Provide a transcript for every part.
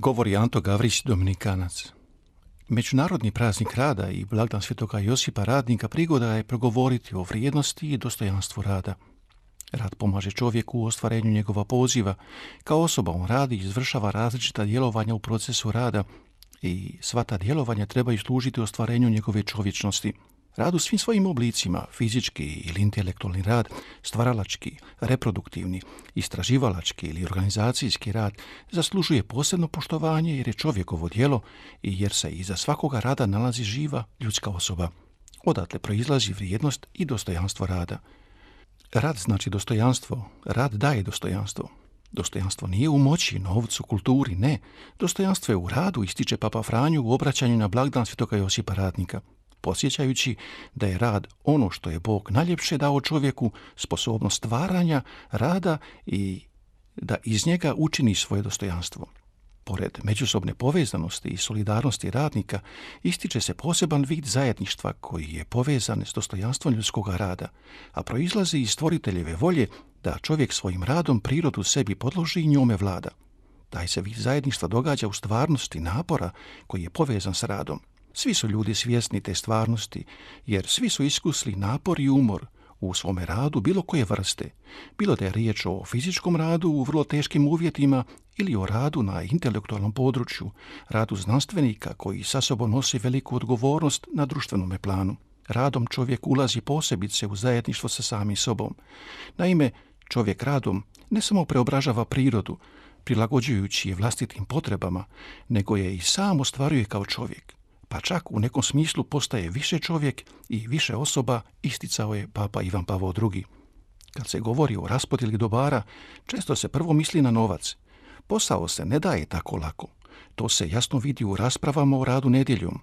Govori Anto Gavrić, Dominikanac. Međunarodni praznik rada i blagdan svetoga Josipa radnika prigoda je progovoriti o vrijednosti i dostojanstvu rada. Rad pomaže čovjeku u ostvarenju njegova poziva. Kao osoba on radi i izvršava različita djelovanja u procesu rada i sva ta djelovanja trebaju služiti ostvarenju njegove čovječnosti – Rad u svim svojim oblicima, fizički ili intelektualni rad, stvaralački, reproduktivni, istraživalački ili organizacijski rad, zaslužuje posebno poštovanje jer je čovjekovo djelo i jer se iza svakoga rada nalazi živa ljudska osoba. Odatle proizlazi vrijednost i dostojanstvo rada. Rad znači dostojanstvo, rad daje dostojanstvo. Dostojanstvo nije u moći, novcu, kulturi, ne. Dostojanstvo je u radu, ističe Papa Franju u obraćanju na blagdan Svetoga Josipa Radnika posjećajući da je rad ono što je Bog najljepše dao čovjeku, sposobnost stvaranja, rada i da iz njega učini svoje dostojanstvo. Pored međusobne povezanosti i solidarnosti radnika, ističe se poseban vid zajedništva koji je povezan s dostojanstvom ljudskog rada, a proizlazi iz stvoriteljeve volje da čovjek svojim radom prirodu sebi podloži i njome vlada. Taj se vid zajedništva događa u stvarnosti napora koji je povezan s radom. Svi su ljudi svjesni te stvarnosti, jer svi su iskusli napor i umor u svome radu bilo koje vrste, bilo da je riječ o fizičkom radu u vrlo teškim uvjetima ili o radu na intelektualnom području, radu znanstvenika koji sa sobom nosi veliku odgovornost na društvenome planu. Radom čovjek ulazi posebice u zajedništvo sa samim sobom. Naime, čovjek radom ne samo preobražava prirodu, prilagođujući je vlastitim potrebama, nego je i sam ostvaruje kao čovjek pa čak u nekom smislu postaje više čovjek i više osoba, isticao je Papa Ivan Pavao II. Kad se govori o raspodjeli dobara, često se prvo misli na novac. Posao se ne daje tako lako. To se jasno vidi u raspravama o radu nedjeljom.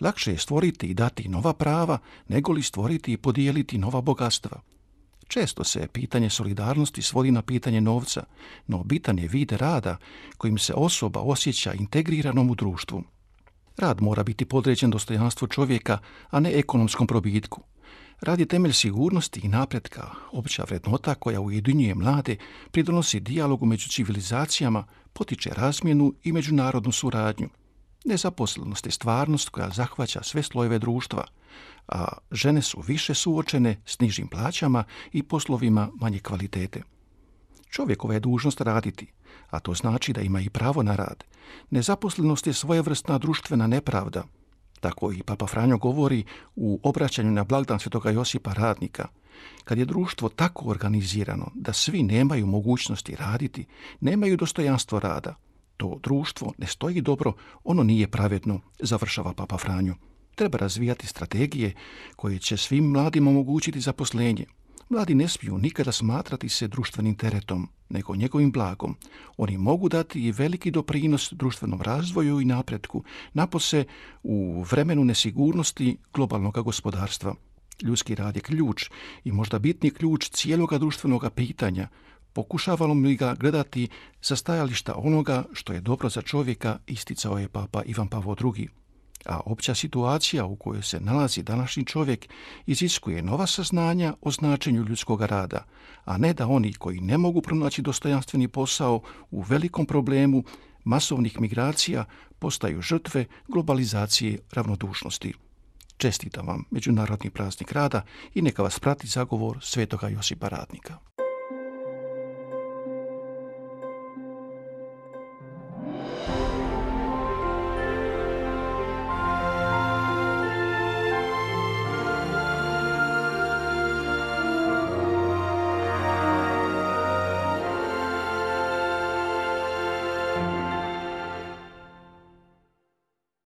Lakše je stvoriti i dati nova prava, nego li stvoriti i podijeliti nova bogatstva. Često se pitanje solidarnosti svodi na pitanje novca, no bitan je vid rada kojim se osoba osjeća integriranom u društvu. Rad mora biti podređen dostojanstvu čovjeka, a ne ekonomskom probitku. Rad je temelj sigurnosti i napretka, opća vrednota koja ujedinjuje mlade, pridonosi dijalogu među civilizacijama, potiče razmjenu i međunarodnu suradnju. Nezaposlenost je stvarnost koja zahvaća sve slojeve društva, a žene su više suočene s nižim plaćama i poslovima manje kvalitete. Čovjekova je dužnost raditi, a to znači da ima i pravo na rad. Nezaposlenost je svojevrsna društvena nepravda. Tako i Papa Franjo govori u obraćanju na blagdan svetoga Josipa radnika. Kad je društvo tako organizirano da svi nemaju mogućnosti raditi, nemaju dostojanstvo rada, to društvo ne stoji dobro, ono nije pravedno, završava Papa Franjo. Treba razvijati strategije koje će svim mladima omogućiti zaposlenje, Mladi ne smiju nikada smatrati se društvenim teretom, nego njegovim blagom. Oni mogu dati i veliki doprinos društvenom razvoju i napretku, napose u vremenu nesigurnosti globalnog gospodarstva. Ljudski rad je ključ i možda bitni ključ cijeloga društvenog pitanja. Pokušavalo mi ga gledati sa stajališta onoga što je dobro za čovjeka, isticao je papa Ivan Pavao II a opća situacija u kojoj se nalazi današnji čovjek iziskuje nova saznanja o značenju ljudskog rada, a ne da oni koji ne mogu pronaći dostojanstveni posao u velikom problemu masovnih migracija postaju žrtve globalizacije ravnodušnosti. Čestitam vam Međunarodni praznik rada i neka vas prati zagovor Svetoga Josipa Radnika.